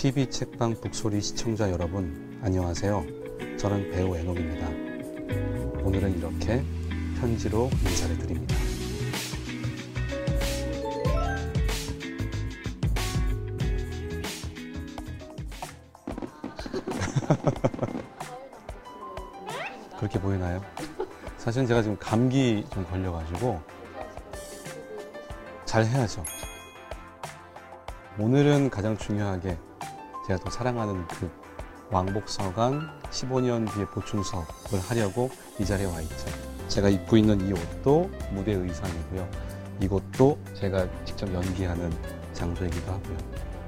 TV 책방 북소리 시청자 여러분, 안녕하세요. 저는 배우 애녹입니다. 오늘은 이렇게 편지로 인사를 드립니다. 그렇게 보이나요? 사실은 제가 지금 감기 좀 걸려가지고 잘 해야죠. 오늘은 가장 중요하게 제가 더 사랑하는 그 왕복서관 15년 뒤에 보충 수업을 하려고 이 자리에 와 있죠. 제가 입고 있는 이 옷도 무대 의상이고요. 이곳도 제가 직접 연기하는 장소이기도 하고요.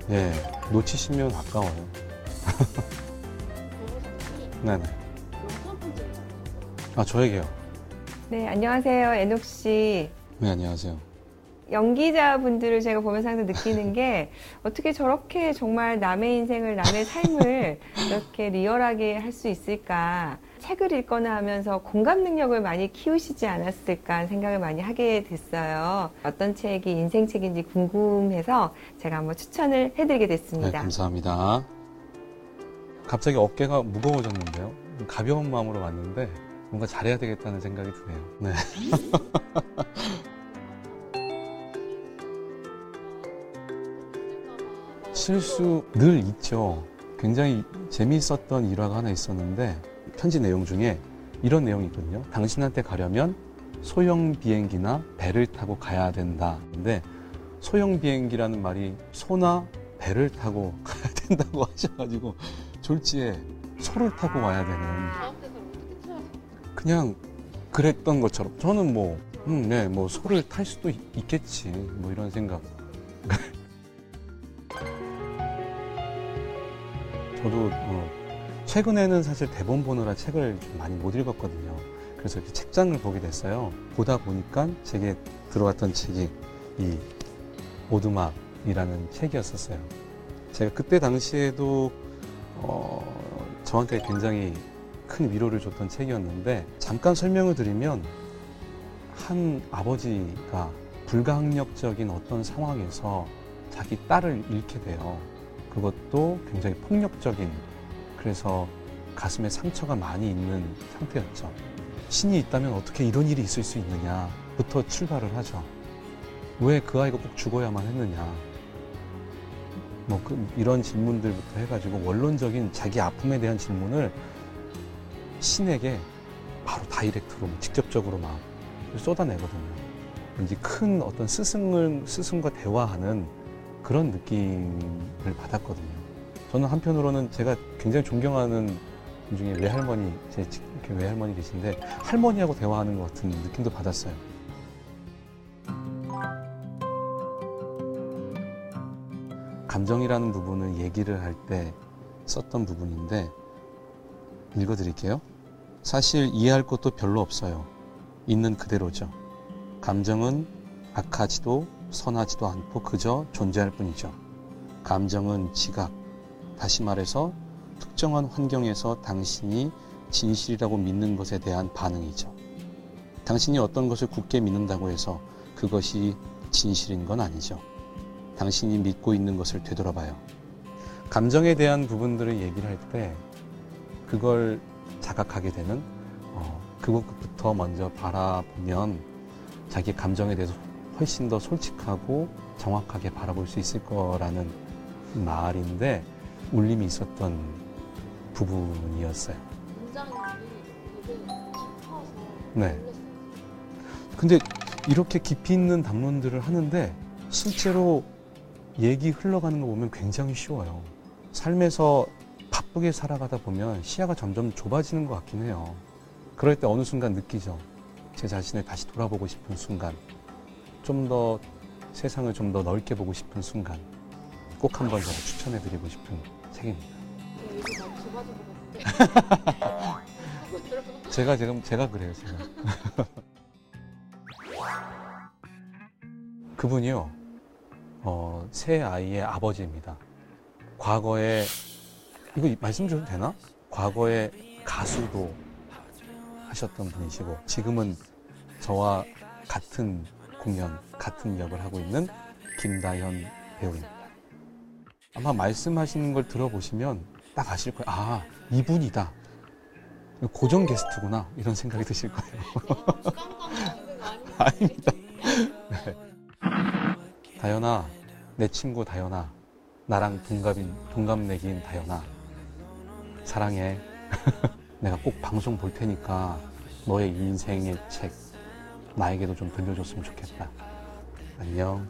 네, 놓치시면 아까워요. 네네. 아, 저에게요. 네, 안녕하세요. 애녹 씨. 네, 안녕하세요. 연기자분들을 제가 보면서 항상 느끼는 게 어떻게 저렇게 정말 남의 인생을, 남의 삶을 이렇게 리얼하게 할 수 있을까. 책을 읽거나 하면서 공감 능력을 많이 키우시지 않았을까 생각을 많이 하게 됐어요. 어떤 책이 인생 책인지 궁금해서 제가 한번 추천을 해드리게 네, 됐습니다. 감사합니다. 갑자기 어깨가 무거워졌는데요. 가벼운 마음으로 왔는데 뭔가 잘해야 되겠다는 생각이 드네요. 네. 실수 늘 있죠. 굉장히 재미있었던 일화가 하나 있었는데 편지 내용 중에 이런 내용이 있거든요. 당신한테 가려면 소형 비행기나 배를 타고 가야 된다. 근데 소형 비행기라는 말이 소나 배를 타고 가야 된다고 하셔가지고 졸지에 소를 타고 와야 되는 그냥 그랬던 것처럼 저는 뭐, 음, 네, 뭐 소를 탈 수도 있, 있겠지 뭐 이런 생각 저도 어, 최근에는 사실 대본 보느라 책을 좀 많이 못 읽었거든요. 그래서 이렇게 책장을 보게 됐어요. 보다 보니까 제게 들어왔던 책이 이 오두막이라는 책이었었어요. 제가 그때 당시에도 어, 저한테 굉장히 큰 위로를 줬던 책이었는데 잠깐 설명을 드리면 한 아버지가 불가항력적인 어떤 상황에서 자기 딸을 잃게 돼요. 그것도 굉장히 폭력적인 그래서 가슴에 상처가 많이 있는 상태였죠. 신이 있다면 어떻게 이런 일이 있을 수 있느냐부터 출발을 하죠. 왜 그 아이가 꼭 죽어야만 했느냐. 뭐 그, 이런 질문들부터 해가지고 원론적인 자기 아픔에 대한 질문을 신에게 바로 다이렉트로 직접적으로 막 쏟아내거든요. 왠지 큰 어떤 스승을 스승과 대화하는 그런 느낌을 받았거든요. 저는 한편으로는 제가 굉장히 존경하는 분 중에 외할머니 제 외할머니 계신데 할머니하고 대화하는 것 같은 느낌도 받았어요. 감정이라는 부분을 얘기를 할 때 썼던 부분인데 읽어드릴게요. 사실 이해할 것도 별로 없어요. 있는 그대로죠. 감정은 악하지도 선하지도 않고 그저 존재할 뿐이죠. 감정은 지각, 다시 말해서 특정한 환경에서 당신이 진실이라고 믿는 것에 대한 반응이죠. 당신이 어떤 것을 굳게 믿는다고 해서 그것이 진실인 건 아니죠. 당신이 믿고 있는 것을 되돌아봐요. 감정에 대한 부분들을 얘기를 할 때 그걸 자각하게 되는 어, 그것부터 먼저 바라보면 자기 감정에 대해서 훨씬 더 솔직하고 정확하게 바라볼 수 있을 거라는 말인데 울림이 있었던 부분이었어요. 네. 근데 이렇게 깊이 있는 담론들을 하는데 실제로 얘기 흘러가는 거 보면 굉장히 쉬워요. 삶에서 바쁘게 살아가다 보면 시야가 점점 좁아지는 것 같긴 해요. 그럴 때 어느 순간 느끼죠. 제 자신을 다시 돌아보고 싶은 순간. 좀 더 세상을 좀 더 넓게 보고 싶은 순간. 꼭 한번 제가 추천해드리고 싶은 책입니다. 제가 것 같은데 제가 지금 제가 그래요, 제가. 그분이요, 어, 새 아이의 아버지입니다. 과거에 이거 말씀드려도 되나? 과거에 가수도 하셨던 분이시고 지금은 저와 같은 공연, 같은 역을 하고 있는 김다현 배우입니다. 아마 말씀하시는 걸 들어보시면 딱 아실 거예요. 아, 이분이다. 고정 게스트구나. 이런 생각이 드실 거예요. 아닙니다. 네. 다현아, 내 친구 다현아. 나랑 동갑인, 동갑내기인 다현아. 사랑해. 내가 꼭 방송 볼 테니까 너의 인생의 책 나에게도 좀 들려줬으면 좋겠다. 안녕.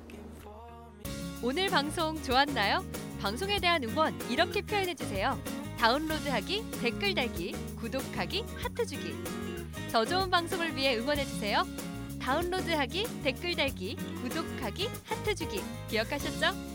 오늘 방송 좋았나요? 방송에 대한 응원 이렇게 표현해 주세요. 다운로드하기, 댓글 달기, 구독하기, 하트 주기. 더 좋은 방송을 위해 응원해 주세요. 다운로드하기, 댓글 달기, 구독하기, 하트 주기. 기억하셨죠?